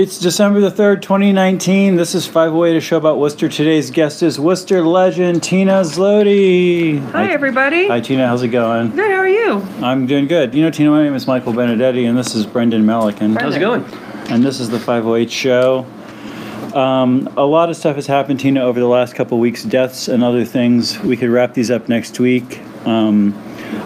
It's December the 3rd, 2019. This is 508, a show about Worcester. Today's guest is Worcester legend Tina Zlody. Hi, everybody. Hi, Tina. How's it going? Good. How are you? I'm doing good. You know, Tina, my name is Michael Benedetti, and this is Brendan Melican. How's it going? And this is the 508 show. Um, a lot of stuff has happened, Tina, over the last couple weeks, deaths and other things. We could wrap these up next week. Um,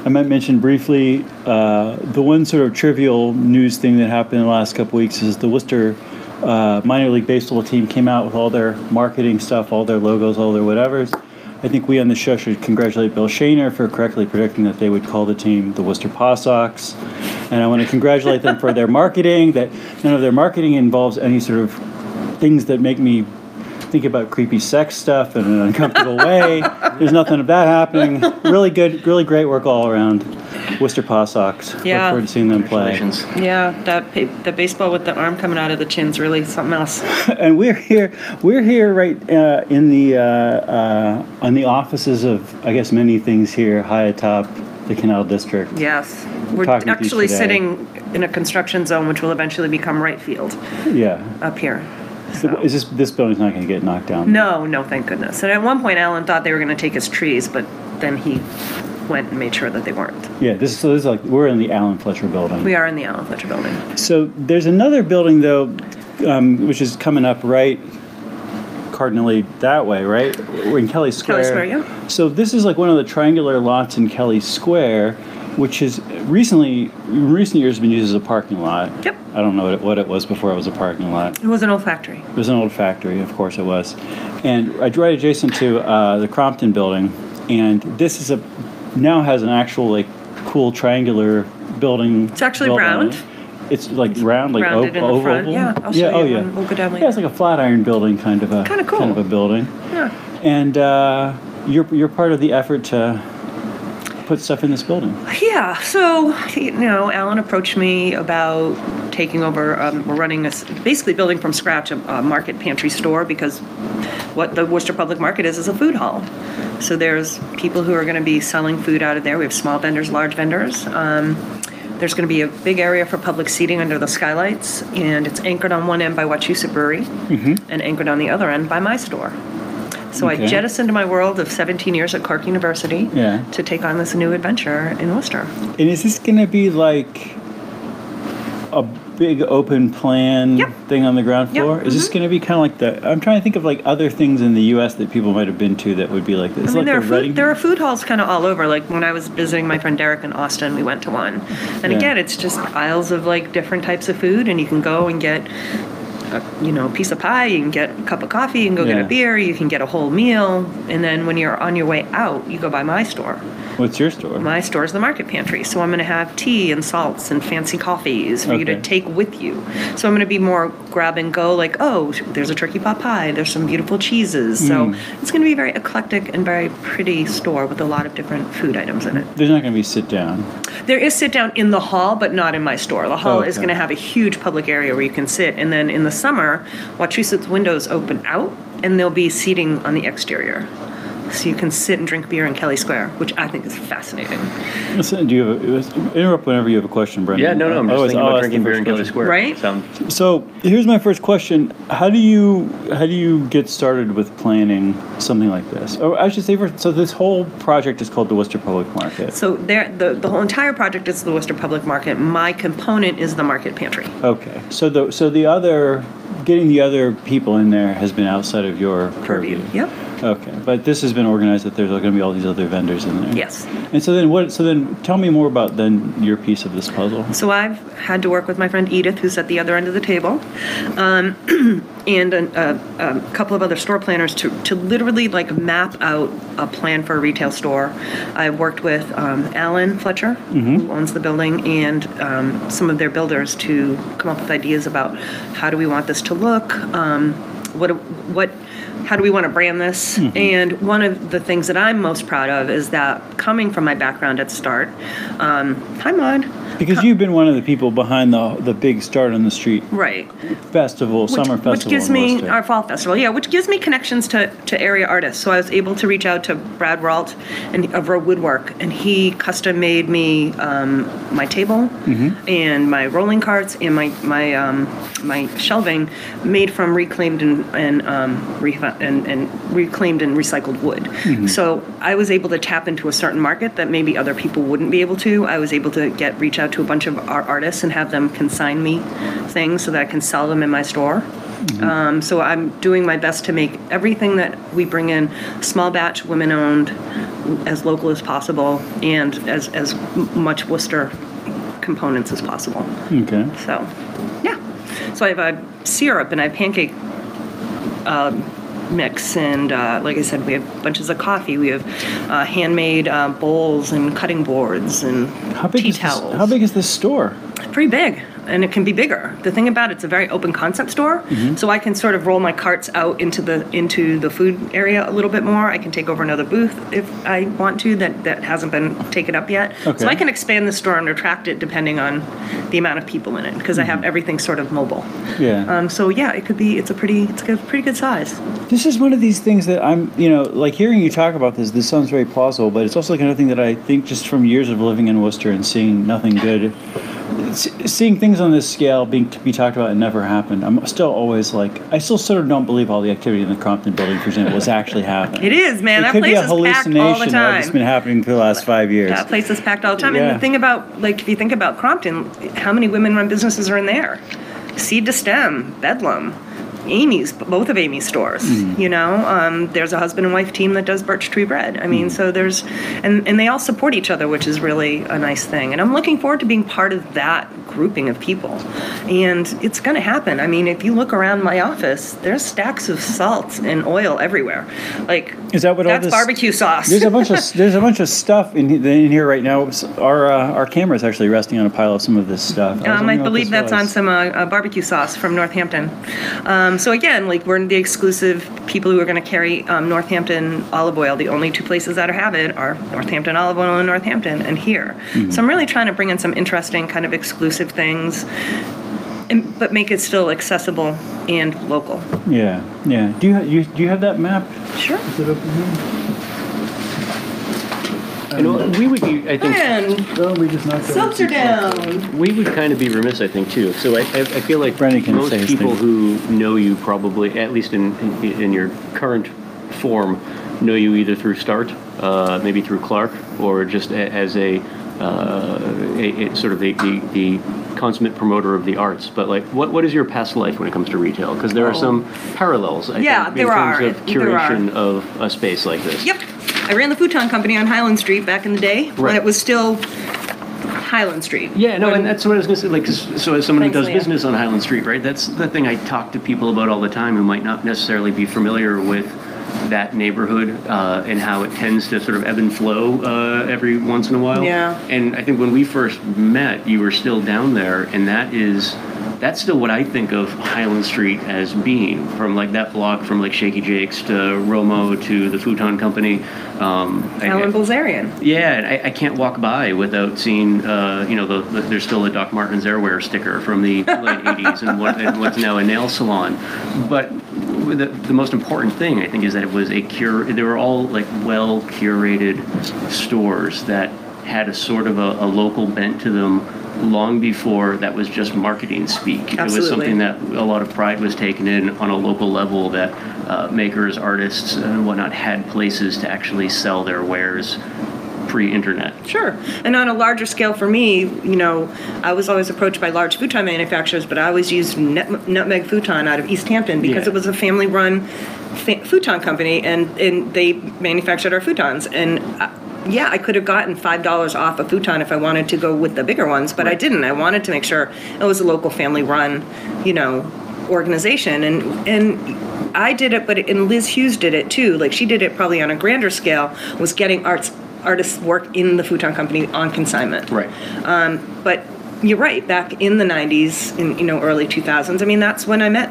I might mention briefly uh, the one sort of trivial news thing that happened in the last couple weeks is the Worcester uh, minor league baseball team came out with all their marketing stuff, all their logos, all their whatevers. I think we on the show should congratulate Bill Shaner for correctly predicting that they would call the team the Worcester Paw Sox. And I want to congratulate them for their marketing, that none of their marketing involves any sort of things that make me think about creepy sex stuff in an uncomfortable way. There's nothing of that happening. Really good, really great work all around. Worcester Paw Sox. Look Yeah. forward to seeing them play. Yeah, that the baseball with the arm coming out of the chin's really something else. And we're here. We're here right uh, in the uh, uh, on the offices of I guess many things here high atop the Canal District. Yes, we're Talking to you actually sitting in a construction zone, which will eventually become right field Yeah. up here. So is this this building's not going to get knocked down? No, no, thank goodness. And at one point, Alan thought they were going to take his trees, but then he went and made sure that they weren't. Yeah. This is so this is like we're in the Alan Fletcher building. We are in the Alan Fletcher building. So there's another building though, um, which is coming up right cardinally that way, right? We're in Kelly Square. Kelly Square, yeah. So this is like one of the triangular lots in Kelly Square, which has recently, in recent years, been used as a parking lot. Yep. I don't know what it, what it was before it was a parking lot. It was an old factory. It was an old factory, of course it was, and right right adjacent to uh, the Crompton building. And this is a now has an actual like cool triangular building. It's actually built on round. It's like round, like rounded o- oval. front. Yeah, I'll show yeah, oh yeah. we'll go down Yeah, it's later. like a flat iron building, kind of a Kinda cool. kind of a building. Yeah. And uh, you're you're part of the effort to put stuff in this building. Yeah, so you know, Alan approached me about taking over. Um, we're running a basically building from scratch a, a market pantry store because what the Worcester Public Market is is a food hall. So there's people who are going to be selling food out of there. We have small vendors, large vendors. Um, there's going to be a big area for public seating under the skylights, and it's anchored on one end by Wachusett Brewery and anchored on the other end by my store. So Okay. I jettisoned my world of 17 years at Clark University Yeah. to take on this new adventure in Worcester. And is this going to be like a big open plan Yep. thing on the ground Yep, floor? Is this mm-hmm. going to be kind of like the? I'm trying to think of like other things in the U.S. that people might have been to that would be like this. I mean, like there, are food, Reading- there are food halls kind of all over. Like when I was visiting my friend Derek in Austin, we went to one. And Yeah. again, it's just aisles of like different types of food, and you can go and get, a, you know, a piece of pie. You can get a cup of coffee. You can go get a beer. You can get a whole meal. And then when you're on your way out, you go by my store. What's your store? My store is the market pantry, so I'm going to have tea and salts and fancy coffees for you to take with you. So I'm going to be more grab and go, like, oh, there's a turkey pot pie, there's some beautiful cheeses. So Mm. it's going to be a very eclectic and very pretty store with a lot of different food items in it. There's not going to be sit down. There is sit down in the hall, but not in my store. The hall is going to have a huge public area where you can sit, and then in the summer, Wachusett's windows open out, and there'll be seating on the exterior. So you can sit and drink beer in Kelly Square, which I think is fascinating. Listen, do you have a, interrupt whenever you have a question, Brendan? Yeah, no, no, I'm just Otherwise, thinking about drinking beer in Kelly. Square. Right? Sound, So here's my first question: How do you how do you get started with planning something like this? Or I should say, first, so this whole project is called the Worcester Public Market. So there, the, the whole entire project is the Worcester Public Market. My component is the market pantry. Okay, so the so the other getting the other people in there has been outside of your purview. Purview. Yep. Okay, but this has been organized that there's going to be all these other vendors in there. Yes. And so then what? So then tell me more about then your piece of this puzzle. So I've had to work with my friend Edith, who's at the other end of the table, um, and a, a, a couple of other store planners to, to literally like map out a plan for a retail store. I've worked with um, Alan Fletcher, who owns the building, and um, some of their builders to come up with ideas about how do we want this to look, um, what what how do we want to brand this? And one of the things that I'm most proud of is that coming from my background at Start, um, hi Maud, Because you've been one of the people behind the the big start on the street right? festival, Which, summer festival. which gives me our fall festival, yeah, which gives me connections to, to area artists. So I was able to reach out to Brad Ralt and of Road Woodwork, and he custom made me um, my table Mm-hmm. and my rolling carts and my my um, my shelving made from reclaimed and and, um, and and reclaimed and recycled wood. Mm-hmm. So I was able to tap into a certain market that maybe other people wouldn't be able to. I was able to get reach out to a bunch of art artists and have them consign me things so that I can sell them in my store. Um, so I'm doing my best to make everything that we bring in small batch, women owned, as local as possible, and as as much Worcester components as possible. okay. So, yeah. So I have a syrup and I have pancake um, mix, and uh, like I said, we have bunches of coffee. We have uh, handmade uh, bowls and cutting boards and How big tea is this, towels. How big is this store? Pretty big, and it can be bigger. The thing about it's a very open concept store, Mm-hmm. so I can sort of roll my carts out into the into the food area a little bit more. I can take over another booth if I want to that that hasn't been taken up yet. Okay. So I can expand the store and retract it depending on the amount of people in it because I have everything sort of mobile. Mm-hmm. Yeah. Um, so yeah, it could be. It's a pretty. It's a pretty good size. This is one of these things that I'm, you know, like hearing you talk about this, this sounds very plausible, but it's also like another thing that I think just from years of living in Worcester and seeing nothing good, seeing things on this scale being to be talked about and never happened. I'm still always like, I still sort of don't believe all the activity in the Crompton building, for example, was actually happening. It is, man. It that could place be a is packed all the hallucination time. that's been happening for the last five years. That place is packed all the time. Yeah. And the thing about, like, if you think about Crompton, how many women-run businesses are in there? Seed to Stem, Bedlam, Amy's, both of Amy's stores. Mm-hmm. You know, um, there's a husband and wife team that does Birch Tree Bread. I mean, so there's, and and they all support each other, which is really a nice thing. And I'm looking forward to being part of that grouping of people. And it's going to happen. I mean, if you look around my office, there's stacks of salt and oil everywhere. Like, Is that what all that's this- barbecue sauce. There's a bunch of there's a bunch of stuff in, in here right now. Our uh, our camera is actually resting on a pile of some of this stuff. was Um, I believe that's on some uh, uh, barbecue sauce from Northampton. Um, so again, like we're the exclusive people who are going to carry um, Northampton olive oil. The only two places that have it are Northampton olive oil in Northampton and here. Mm-hmm. So I'm really trying to bring in some interesting kind of exclusive things, and, but make it still accessible and local. Yeah, yeah. Do you, you do you have that map? Sure. Is it open here? And um, we would be, I think, And No, we just knocked silks are down. we would kind of be remiss, I think, too. So I, I, I feel like Brendan can most say people who know you probably, at least in, in, in your current form, know you either through Start, uh, maybe through Clark, or just a, as a, uh, a, a sort of the, the, the consummate promoter of the arts. But like, what, what is your past life when it comes to retail? Because there are some parallels, I Oh. Yeah, think, there in terms are. of curation of a space like this. Yep. I ran the futon company on Highland Street back in the day when it was still Highland Street. Yeah, no, When- and that's what I was going to say. Like, so as someone who does Leah. business on Highland Street, right? That's the thing I talk to people about all the time who might not necessarily be familiar with that neighborhood uh, and how it tends to sort of ebb and flow uh, every once in a while. Yeah. And I think when we first met, you were still down there, and that is. That's still what I think of Highland Street as being, from like that block from like Shaky Jake's to Romo to the Futon Company. Um, Alan Bilzerian. yeah, and I, I can't walk by without seeing, uh, you know, the, the, there's still a Doc Martens AirWair sticker from the late 80s and, what, and what's now a nail salon. But the, the most important thing, I think, is that it was a cure, they were all like well curated stores that had a sort of a, a local bent to them long before that was just marketing speak. It was something that a lot of pride was taken in on a local level that uh, makers, artists, and whatnot had places to actually sell their wares pre-internet. Sure. And on a larger scale for me, you know, I was always approached by large futon manufacturers, but I always used Nut- Nutmeg Futon out of East Hampton because Yeah. it was a family run fa- futon company and, and they manufactured our futons. And uh, yeah, I could have gotten $5 off a futon if I wanted to go with the bigger ones, but I didn't. I wanted to make sure it was a local family run, you know, organization. And, and, I did it, but and Liz Hughes did it too. Like she did it probably on a grander scale. Was getting arts artists work in the futon company on consignment. Right. Um, but you're right. Back in the '90s, in you know early 2000s. I mean, that's when I met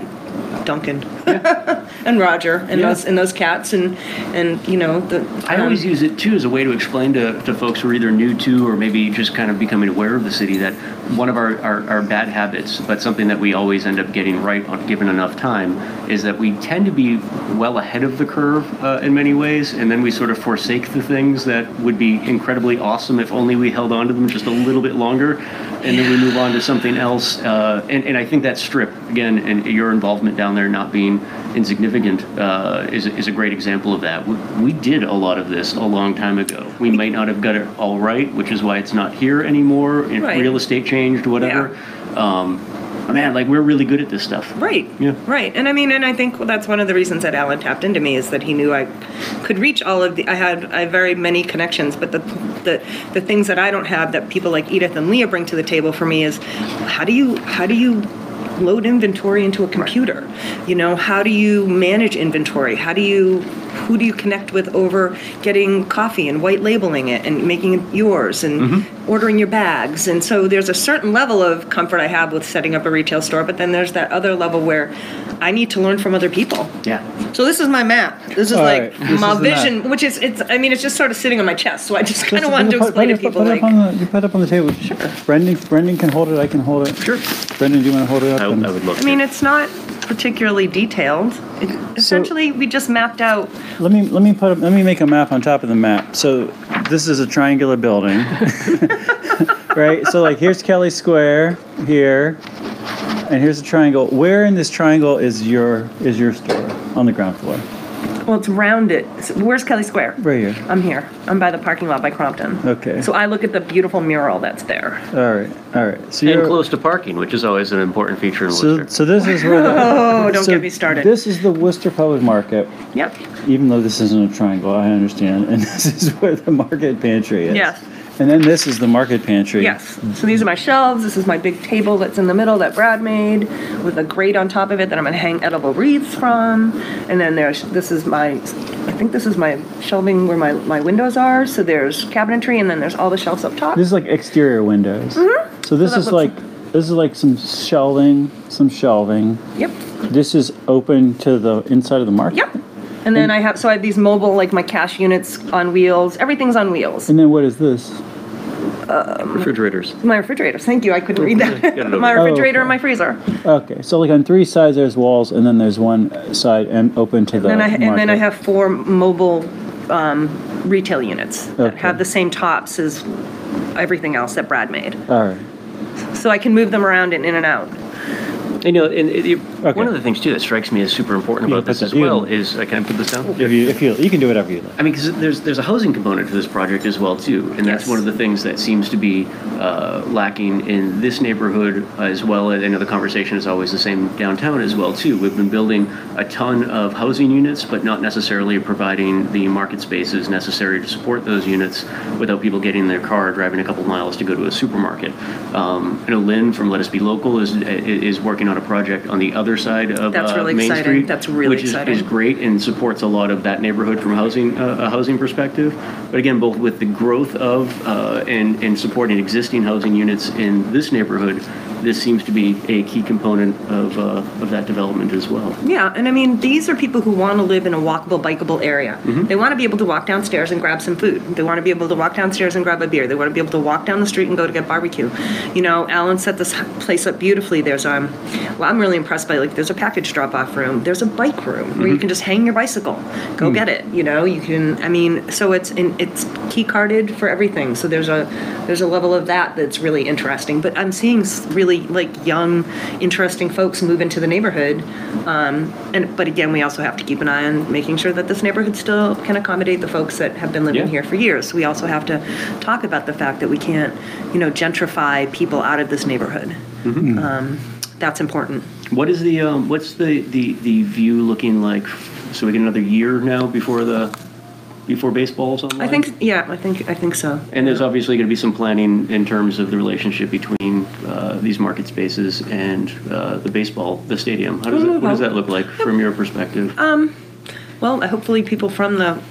Duncan. and Roger and Yeah. those and those cats and and you know the. I um, always use it too as a way to explain to, to folks who are either new to or maybe just kind of becoming aware of the city that one of our, our, our bad habits, but something that we always end up getting right on given enough time, is that we tend to be well ahead of the curve uh, in many ways, and then we sort of forsake the things that would be incredibly awesome if only we held on to them just a little bit longer, and then we move on to something else. Uh, and, and I think that strip, again, and your involvement down there not being insignificant uh, is, is a great example of that. We, we did a lot of this a long time ago. We might not have got it all right, which is why it's not here anymore. If Right. real estate changed, whatever. Um, man, like we're really good at this stuff. Right. Yeah. Right. And I mean, and I think that's one of the reasons that Alan tapped into me is that he knew I could reach all of the. I had I very many connections, but the the the things that I don't have that people like Edith and Leah bring to the table for me is how do you how do you load inventory into a computer? You know, how do you manage inventory? How do you who do you connect with over getting coffee and white labeling it and making it yours and mm-hmm. ordering your bags? And so there's a certain level of comfort I have with setting up a retail store, but then there's that other level where I need to learn from other people. Yeah. So this is my map. This is All like right, this my is the map. vision, which is it's. I mean, it's just sort of sitting on my chest. So I just kind of Just wanted to explain to put it- people put it like. up on the- You put it up on the table. Sure. Brendan, Brendan can hold it, I can hold it. Sure. Brendan, do you want to hold it up? I, and- I would love I to. mean, it's not particularly detailed. It, essentially, we just mapped out. Let me, let me put, up- let me make a map on top of the map. So this is a triangular building. Right, so like here's Kelly Square here, and here's a triangle. Where in this triangle is your, is your store? On the ground floor? Well, it's rounded. So where's Kelly Square? Right here. I'm here. I'm by the parking lot by Crompton. Okay. So I look at the beautiful mural that's there. All right, all right. So and you're, close to parking, which is always an important feature in so, Worcester. so this is where the. Oh, don't so get me started. This is the Worcester Public Market. Yep. even though this isn't a triangle, I understand. And this is where the market pantry is. Yes. And then this is the market pantry. Yes. So these are my shelves. This is my big table that's in the middle that Brad made with a grate on top of it that I'm going to hang edible wreaths from. And then there's this is my I think this is my shelving where my, my windows are. So there's cabinetry and then there's all the shelves up top. This is like exterior windows. Mm-hmm. So this that is like this is like some shelving, some shelving. Yep. This is open to the inside of the market. Yep. And then I have so I have these mobile like my cash units on wheels. Everything's on wheels. And then what is this? Refrigerators. My refrigerators. Thank you. I couldn't read Got it that. over my there. refrigerator Oh, and my freezer. Okay, so like on three sides there's walls, and then there's one side and open to the And then I market. and then I have four mobile um, retail units that Okay. have the same tops as everything else that Brad made. All right. So I can move them around and in and out. And, you know, and it, you- Okay. one of the things too that strikes me as super important You about can this put as that- you well is, uh, can I put this down? If you if you you can do whatever you like. I mean, because there's there's a housing component to this project as well too, and that's Yes. one of the things that seems to be uh, lacking in this neighborhood as well. as I know the conversation is always the same downtown as well too. We've been building a ton of housing units, but not necessarily providing the market spaces necessary to support those units without people getting in their car, driving a couple miles to go to a supermarket. Um, I know Lynn from Lettuce Be Local is is working on a project on the other side of That's uh, really Main exciting. Street, That's really which is, exciting. is great and supports a lot of that neighborhood from housing uh, a housing perspective. But again, both with the growth of uh, and and supporting existing housing units in this neighborhood, this seems to be a key component of uh, of that development as well. Yeah, and I mean, these are people who want to live in a walkable, bikeable area. Mm-hmm. They want to be able to walk downstairs and grab some food. They want to be able to walk downstairs and grab a beer. They want to be able to walk down the street and go to get barbecue. You know, Alan set this place up beautifully. There's um, well, I'm really impressed by like there's a package drop-off room. There's a bike room where Mm-hmm. you can just hang your bicycle, go Hmm. get it. You know, you can. I mean, so it's in, it's key carded for everything. So there's a there's a level of that that's really interesting. But I'm seeing really like young, interesting folks move into the neighborhood. Um, and but again, we also have to keep an eye on making sure that this neighborhood still can accommodate the folks that have been living Yeah. here for years. We also have to talk about the fact that we can't, you know, gentrify people out of this neighborhood. Mm-hmm. Um, that's important. What is the um, what's the, the the view looking like? So we get another year now before the before baseball's online. I think, yeah, I think, I think so. And there's obviously going to be some planning in terms of the relationship between uh, these market spaces and uh, the baseball, the stadium. How does that, what does that look like from your perspective? Well, hopefully people from the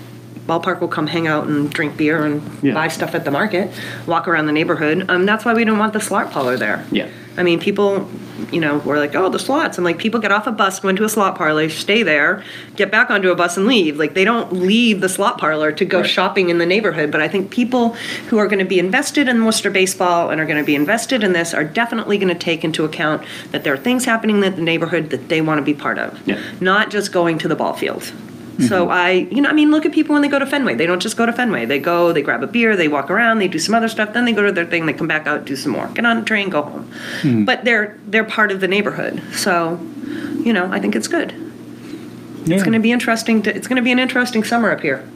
ballpark will come hang out and drink beer and Yeah. buy stuff at the market, walk around the neighborhood. Um, that's why we don't want the slot parlor there. Yeah. I mean, people, you know, were like, oh, the slots. I'm like, people get off a bus, go into a slot parlor, stay there, get back onto a bus and leave. Like, they don't leave the slot parlor to go Right. shopping in the neighborhood. But I think people who are going to be invested in Worcester baseball and are going to be invested in this are definitely going to take into account that there are things happening in the neighborhood that they want to be part of, Yeah. not just going to the ball field. So mm-hmm. I, you know, I mean, look at people when they go to Fenway. They don't just go to Fenway. They go, they grab a beer, they walk around, they do some other stuff, then they go to their thing, they come back out, do some more, get on a train, go home. Hmm. But they're they're part of the neighborhood. So, you know, I think it's good. It's going to be interesting. To, it's going to be an interesting summer up here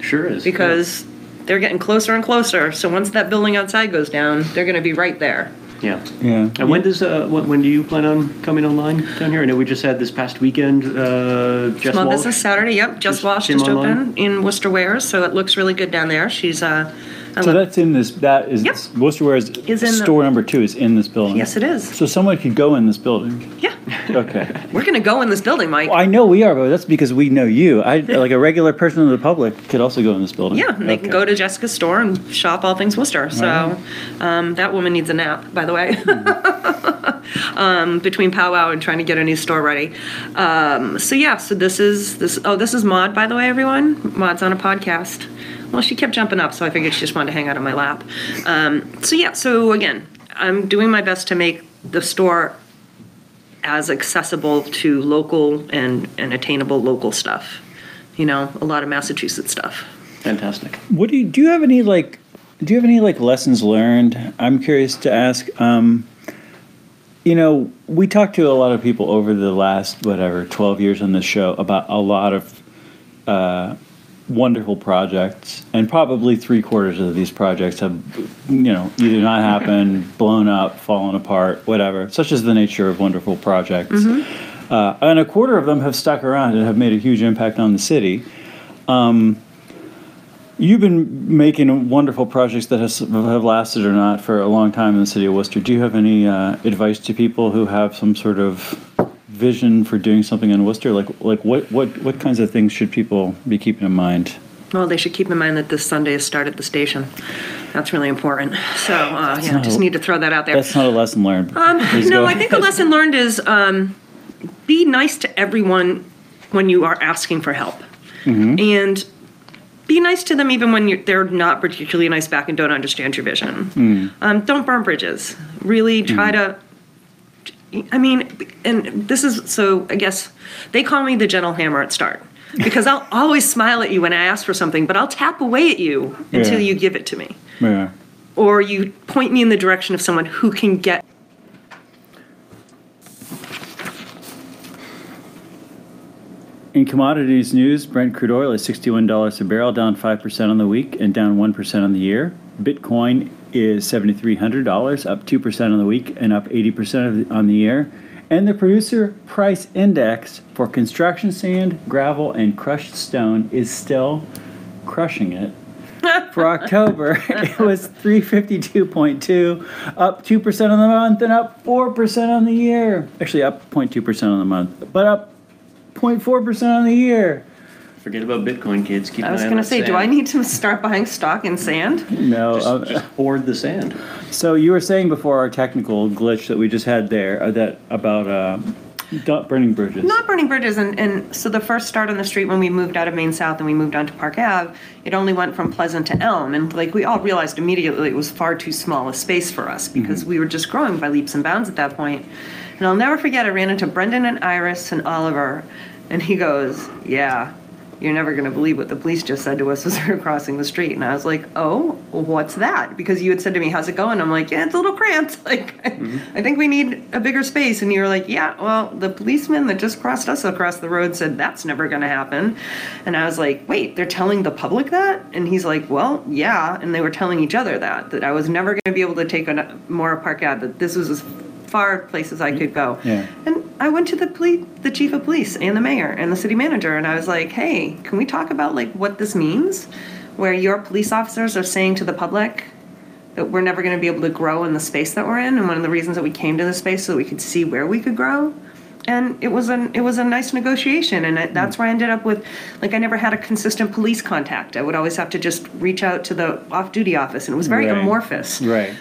Sure is. because they're getting closer and closer. So once that building outside goes down, they're going to be right there. Yeah. Yeah. And when does, uh, when, when do you plan on coming online down here? I know we just had this past weekend, uh, Jess Small Walsh. business Saturday. Yep, Just Just Walsh came just online? opened in Worcester Wares, so it looks really good down there. She's uh, I So love- that's in this, that is, Yep. Worcester Ware's Is in the- store number two is in this building? yes, it is. So someone could go in this building? Yeah, Okay. we're going to go in this building, Mike. Well, I know we are, but that's because we know you. I, like a regular person in the public could also go in this building. Yeah, and they can Okay. go to Jessica's store and shop all things Worcester. So um, that woman needs a nap, by the way. um, between powwow and trying to get a new store ready. Um, so yeah, so this is this. Oh, this is Maud, by the way, everyone. Maud's on a podcast. Well, she kept jumping up, so I figured she just wanted to hang out on my lap. Um, so yeah, so again, I'm doing my best to make the store as accessible to local and, and attainable local stuff. You know, a lot of Massachusetts stuff. Fantastic. What do you, do you have any like, do you have any like lessons learned? I'm curious to ask, um, you know, we talked to a lot of people over the last, whatever, 12 years on this show about a lot of uh, wonderful projects, and probably three quarters of these projects have, you know, either not happened, blown up, fallen apart, whatever, such is the nature of wonderful projects. Uh, and a quarter of them have stuck around and have made a huge impact on the city. You've been making wonderful projects that has, have lasted or not for a long time in the city of Worcester. Do you have any uh, advice to people who have some sort of vision for doing something in Worcester? Like, like what, what, what kinds of things should people be keeping in mind? Well, they should keep in mind that this Sunday is start at the station. That's really important. So, uh, yeah, just a- need to throw that out there. That's not a lesson learned. Um, no, go I think a lesson learned is um, be nice to everyone when you are asking for help, Mm-hmm. and be nice to them even when you're, they're not particularly nice back and don't understand your vision. Mm. Um, don't burn bridges. Really try to. I mean, and this is so. I guess they call me the gentle hammer at start because I'll always smile at you when I ask for something, but I'll tap away at you until Yeah. you give it to me Yeah. or you point me in the direction of someone who can get In commodities news, Brent crude oil is $61 a barrel, down 5% on the week and down 1% on the year. Bitcoin is $7,300, up 2% on the week and up 80% the, on the year. And the producer price index for construction sand, gravel, and crushed stone is still crushing it. For October, it was 352.2, up 2% on the month and up 4% on the year. Actually, up 0.2% on the month, but up 0.4% on the year. Forget about Bitcoin, kids. Keep I was going to that say, do. I need to start buying stock in sand? No. Just, uh, just hoard the sand. so you were saying before our technical glitch that we just had there uh, that about uh, du- burning bridges. Not burning bridges, and, and so the first start on the street when we moved out of Main South and we moved onto Park Ave, it only went from Pleasant to Elm, and like we all realized immediately it was far too small a space for us because we were just growing by leaps and bounds at that point. And I'll never forget, I ran into Brendan and Iris and Oliver, and he goes, "Yeah, you're never going to believe what the police just said to us as we were crossing the street." And I was like, "Oh, what's that?" Because you had said to me, "How's it going?" I'm like, "Yeah, it's a little cramped. Like, mm-hmm. I think we need a bigger space." And you were like, "Yeah, well, the policeman that just crossed us across the road said that's never going to happen." And I was like, "Wait, they're telling the public that?" And he's like, "Well, yeah." And they were telling each other that that I was never going to be able to take a more Park Ave. That this was as far places I mm-hmm. could go. Yeah. And I went to the police, the chief of police and the mayor and the city manager, and I was like, "Hey, can we talk about like what this means? Where your police officers are saying to the public that we're never going to be able to grow in the space that we're in, and one of the reasons that we came to the space so we could see where we could grow." And it was an it was a nice negotiation, and it, that's mm. where I ended up with, like, I never had a consistent police contact. I would always have to just reach out to the off-duty office, and it was very Right. amorphous. Right.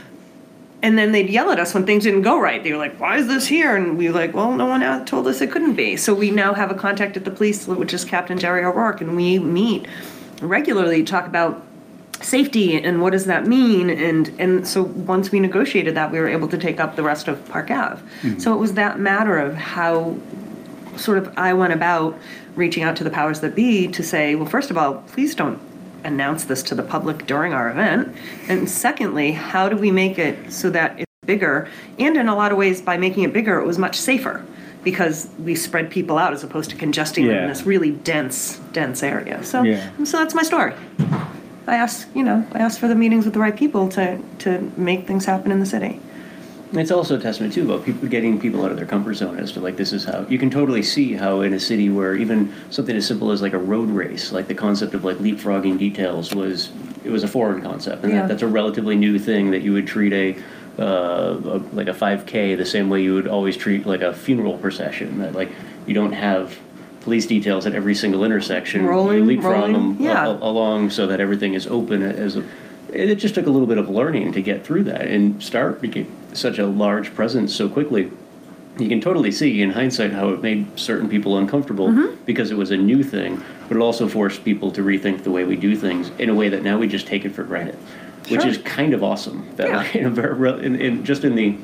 And then they'd yell at us when things didn't go right. They were like, "Why is this here?" And we were like, "Well, no one told us it couldn't be." So we now have a contact at the police, which is Captain Jerry O'Rourke, and we meet regularly to talk about safety and what does that mean and and so once we negotiated that we were able to take up the rest of park ave hmm. so it was that matter of how sort of i went about reaching out to the powers that be to say well first of all please don't announce this to the public during our event? And secondly how do we make it so that it's bigger? And in a lot of ways by making it bigger it was much safer because we spread people out as opposed to congesting them in this really dense dense area. So Yeah. so that's my story. I asked, you know, I asked for the meetings with the right people to, to make things happen in the city. It's also a testament too about people getting people out of their comfort zone as to like this is how you can totally see how in a city where even something as simple as like a road race, like the concept of like leapfrogging details was it was a foreign concept, and Yeah. that, that's a relatively new thing that you would treat a, uh, a like a 5K the same way you would always treat like a funeral procession. That like you don't have police details at every single intersection. Rolling, you leapfrog rolling, them yeah. a- along so that everything is open as a, it just took a little bit of learning to get through that and start became such a large presence so quickly you can totally see in hindsight how it made certain people uncomfortable Mm-hmm. because it was a new thing but it also forced people to rethink the way we do things in a way that now we just take it for granted which is kind of awesome that Yeah. in a in, in just in the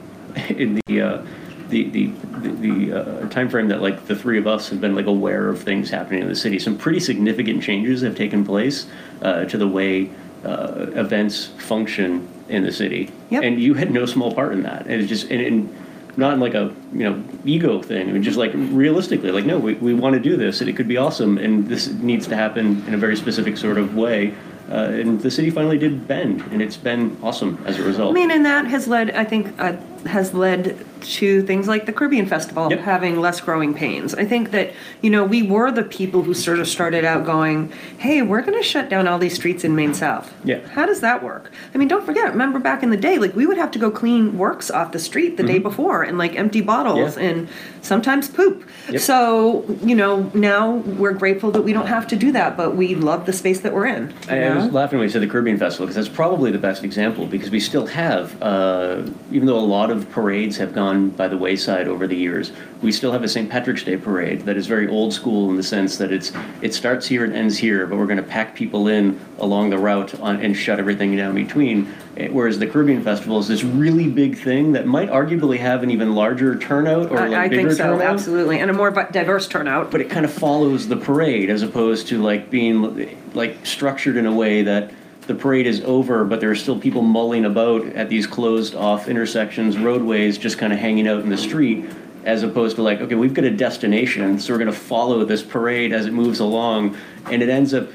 in the uh, the the the, the uh, time frame that like the three of us have been like aware of things happening in the city. Some pretty significant changes have taken place uh, to the way uh, events function in the city, Yep. and you had no small part in that. And it's just and, and not in like a you know ego thing. I mean, just like realistically, like no, we, we want to do this, and it could be awesome, and this needs to happen in a very specific sort of way. Uh, and the city finally did bend, and it's been awesome as a result. I mean, and that has led, I think, uh, has led to things like the Caribbean Festival Yep. having less growing pains. I think that, you know, we were the people who sort of started out going, hey, we're going to shut down all these streets in Main South. Yeah. How does that work? I mean, don't forget, remember back in the day, like we would have to go clean works off the street the day before and like empty bottles Mm-hmm. Yeah. and sometimes poop. Yep. So, you know, now we're grateful that we don't have to do that, but we love the space that we're in. I, I was laughing when you said the Caribbean Festival because that's probably the best example because we still have, uh, even though a lot of parades have gone by the wayside over the years, we still have a St. Patrick's Day parade that is very old school in the sense that it's it starts here and ends here, but we're going to pack people in along the route on, and shut everything down between. Eh, Whereas the Caribbean Festival is this really big thing that might arguably have an even larger turnout or like I, I bigger think so, turnout absolutely, and a more diverse turnout. but it kind of follows the parade as opposed to like being like structured in a way that the parade is over, but there are still people mulling about at these closed off intersections, roadways, just kind of hanging out in the street, as opposed to like, okay, we've got a destination, so we're going to follow this parade as it moves along, and it ends up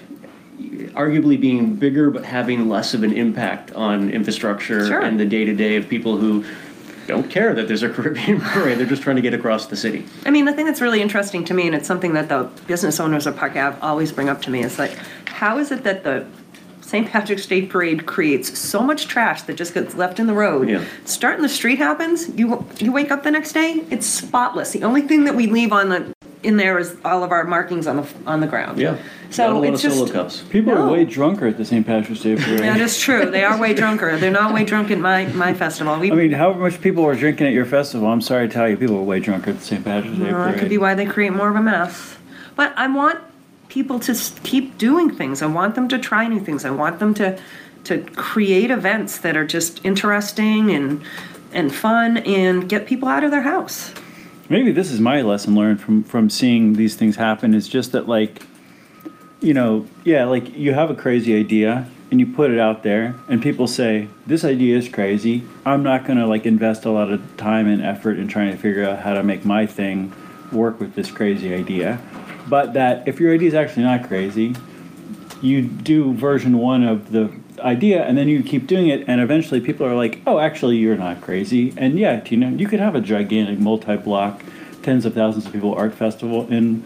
arguably being bigger but having less of an impact on infrastructure Sure. and the day to day of people who don't care that there's a Caribbean parade. They're just trying to get across the city. I mean, the thing that's really interesting to me, and it's something that the business owners of Park Ave always bring up to me, is like, how is it that the St. Patrick's Day Parade creates so much trash that just gets left in the road? Yeah. Start in the street happens. You you wake up the next day, it's spotless. The only thing that we leave on the in there is all of our markings on the on the ground. Yeah. So Not a lot it's of just cups. People No. are way drunker at the St. Patrick's Day parade. that is true. They are way drunker. They're not way drunk at my my festival. We, I mean, however much people are drinking at your festival, I'm sorry to tell you, people are way drunker at the St. Patrick's Day Well, parade. that could be why they create more of a mess. But I want people to keep doing things. I want them to try new things. I want them to to create events that are just interesting and and fun and get people out of their house. Maybe this is my lesson learned from from seeing these things happen. Is just that like, you know, yeah, like you have a crazy idea and you put it out there, and people say this idea is crazy. I'm not gonna like invest a lot of time and effort in trying to figure out how to make my thing work with this crazy idea. But that if your idea is actually not crazy, you do version one of the idea and then you keep doing it and eventually people are like oh actually you're not crazy and yeah you know you could have a gigantic multi-block tens of thousands of people art festival in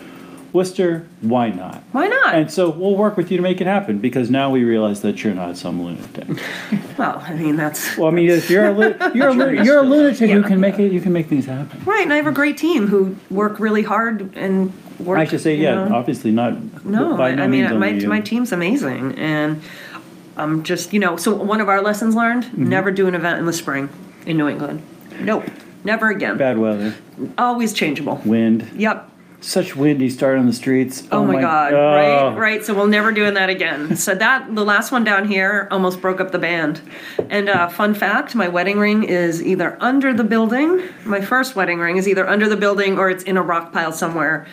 worcester why not Why not? and so we'll work with you to make it happen because now we realize that you're not some lunatic well, I mean that's well i mean if you're a, lu- you're a, lu- you're a lunatic who Yeah. can make it you can make things happen right. And I have a great team who work really hard and work. i should say you yeah know. obviously not No, by I, no I mean means my only you. my team's amazing, and I'm just you know. So one of our lessons learned: Mm-hmm. never do an event in the spring. in New England. Nope, never again. Bad weather, Always changeable. wind. Yep. Such windy start on the streets. Oh, my, god! oh. Right, right. So we'll never doing that again. So that the last one down here almost broke up the band. And uh, fun fact: my wedding ring is either under the building. My first wedding ring is either under the building or it's in a rock pile somewhere.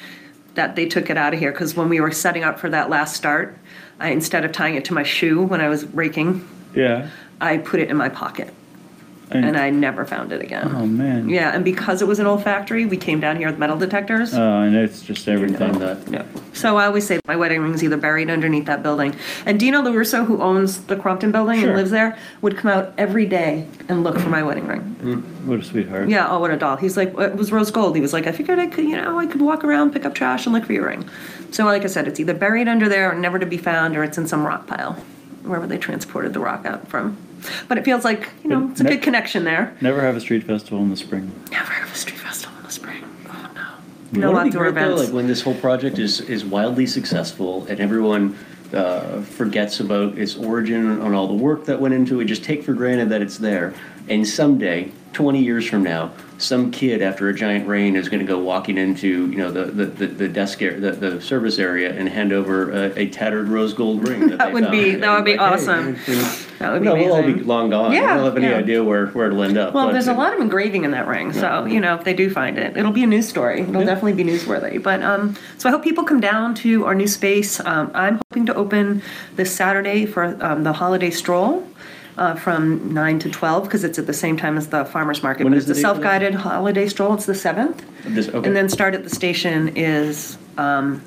That they took it out of here because when we were setting up for that last start, I instead of tying it to my shoe when I was raking, Yeah. I put it in my pocket, and I never found it again. Oh man. Yeah, and because it was an old factory, we came down here with metal detectors. Oh, and it's just everything. That. Yeah. So I always say my wedding ring's either buried underneath that building. And Dino LaRusso, who owns the Crompton building Sure. and lives there, would come out every day and look for my wedding ring. Mm, what a sweetheart. Yeah, oh, what a doll. He's like, it was rose gold. He was like, I figured I could, you know, I could walk around, pick up trash, and look for your ring. So, like I said, it's either buried under there or never to be found, or it's in some rock pile, wherever they transported the rock out from. But it feels like, you know, But it's a ne- good connection there. Never have a street festival in the spring. Never have a street festival in the spring. Oh, no. No know what'd be outdoor great, though? events. Like when this whole project is is wildly successful and everyone uh, forgets about its origin and all the work that went into it, just take for granted that it's there. And someday, 20 years from now, some kid after a giant rain is going to go walking into you know the the, the, the desk area, the, the service area and hand over a, a tattered rose gold ring. That, That they would found. be- that would be Like, hey, awesome. you know, That would be no, we'll all be long gone. Yeah, we don't have any yeah. idea where, where it'll end up. Well, but- there's a lot of engraving in that ring, so you know if they do find it, it'll be a news story. It'll Yeah. definitely be newsworthy. But um, so I hope people come down to our new space. Um, I'm hoping to open this Saturday for um, the holiday stroll. Uh, from 9 to 12 because it's at the same time as the farmers market When but is it's a the date for that? self-guided holiday stroll it's the 7th This- okay. and then start at the station is um,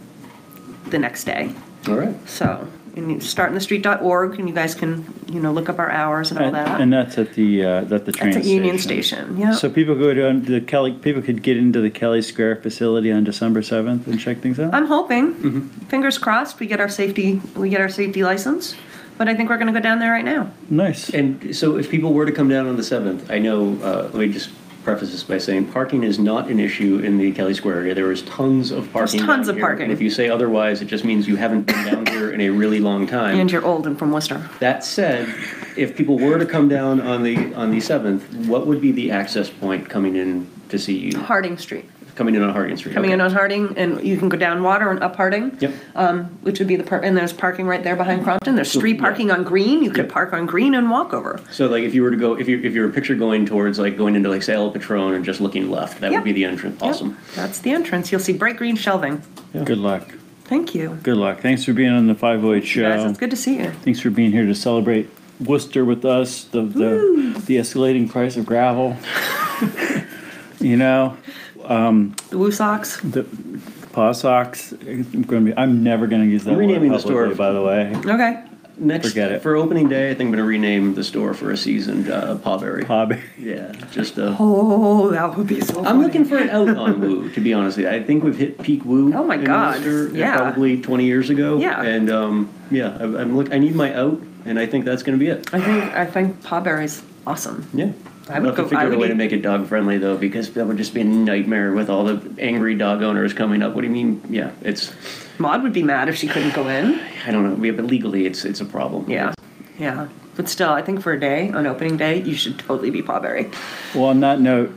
the next day All right. so and you startinthestreet.org and you guys can you know look up our hours and all And, that and that's at the uh, at the train that's at union station yeah So people go to the Kelly. People could get into the Kelly Square facility on December seventh and check things out. I'm hoping. Mm-hmm. Fingers crossed. We get our safety. We get our safety license. But I think we're going to go down there right now. nice. And so if people were to come down on the 7th, I know, uh, let me just preface this by saying parking is not an issue in the Kelly Square area. There is tons of parking. tons down of here. parking. And if you say otherwise, it just means you haven't been down here in a really long time. And you're old and from Worcester. That said, if people were to come down on the, on the 7th, what would be the access point coming in to see you? Harding Street. Coming in on Harding Street? Coming in on Harding, and you can go down Water and up Harding. Yep. Um, which would be the par- and there's parking right there behind Crompton. There's street yeah. parking on Green. You could Yep. park on Green and walk over. So like if you were to go, if you, if you're a picture going towards like going into like say El Patron and just looking left, that Yep. would be the entrance. Yep. Awesome. That's the entrance. You'll see bright green shelving. Good luck. Thank you. Good luck. Thanks for being on the 508 You guys, show. it's good to see you. Thanks for being here to celebrate Worcester with us. The the, the escalating price of gravel. you know, The Woo socks. the paw socks. I'm going to be. I'm never going to use that I'm renaming the store. By the way, Okay. Next, Forget it. for opening day, I think I'm going to rename the store for a seasoned uh, Pawberry. hobby. Yeah, just a. Oh, that would be so. I'm funny. looking for an out on Woo, to be honest with you. I think we've hit peak Woo. Oh my in God, Worcester, uh, yeah. Probably 20 years ago. Yeah. And um, yeah, I, I'm look. I need my out, and I think that's going to be it. I think I think Pawberry's awesome. Yeah. I I'll would have to go- figure I out a way eat- to make it dog friendly though, because that would just be a nightmare with all the angry dog owners coming up. What do you mean? Yeah, it's Maud would be mad if she couldn't go in. I don't know. We but legally, it's it's a problem. Yeah, yeah. But still, I think for a day, on opening day, you should totally be Pawberry. Well, on that note,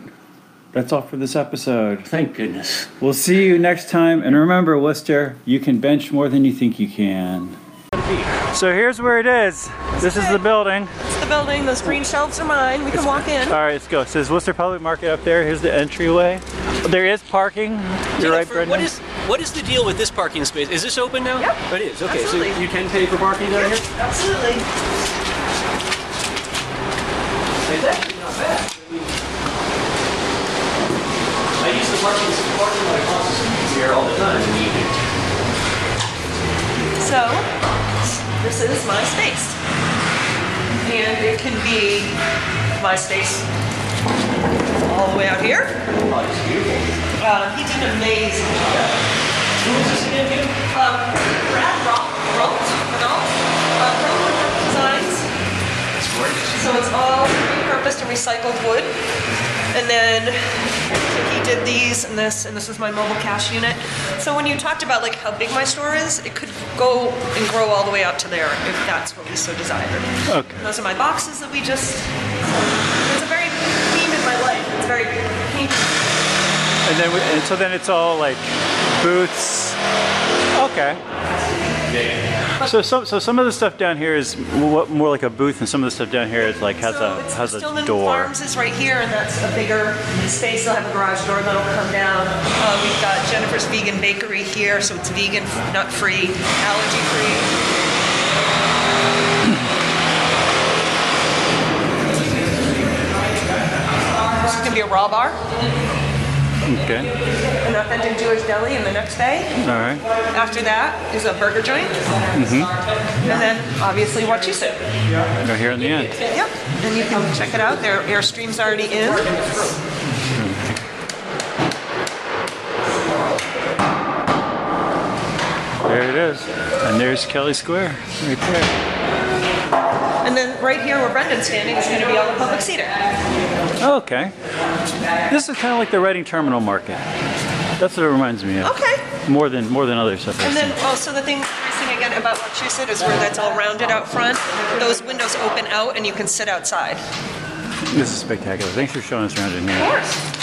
that's all for this episode. Thank goodness. We'll see you next time. And remember, Worcester, you can bench more than you think you can. So here's where it is. This is the building. It's the building. Those green shelves are mine. We can walk in. All right, let's go. It says Worcester Public Market up there. Here's the entryway. There is parking. You're right, Jennifer, Brendan. What is what is the deal with this parking space? Is this open now? Yep. Oh, it is. Okay, Absolutely. so you can pay for parking down here. Absolutely. It's actually not bad. I use the parking parking lot across the street here all the time in the evening. This is my space. And it can be my space all the way out here. Oh, it's beautiful. Uh, he did an amazing job. Who is this again? Kim? Um, Brad Rolt, Rolt, Renault, uh, Roland Designs. It's gorgeous. So it's all repurposed and recycled wood. And then he did these and this, and this is my mobile cash unit. So when you talked about like how big my store is, it could go and grow all the way out to there if that's what we so desired. Okay. And those are my boxes that we just. It's a very theme in my life. It's very And then, we, and so then it's all like booths. Okay. So some, so some of the stuff down here is mo- more like a booth, and some of the stuff down here is like has So a has a Stillman door. Farms is right here, and that's a bigger space. They'll have a garage door that'll come down. Uh, we've got Jennifer's Vegan Bakery here, so it's vegan, nut free, allergy free. This is gonna be a raw bar, Okay. An authentic Jewish deli in the next day, All right. After that is a burger joint, Mm-hmm. and then obviously what you said. Right here in the end. Yep, and you can check it out. Their Airstream's already in. There it is. And there's Kelly Square right there. And then right here where Brendan's standing is gonna be all the public seating. Okay. This is kind of like the Reading Terminal Market. That's what it reminds me of. Okay. More than more than other stuff. And then also the thing, thing again about Wachusett is where that's all rounded out front. Those windows open out and you can sit outside. This is spectacular. Thanks for showing us around in here. Of course.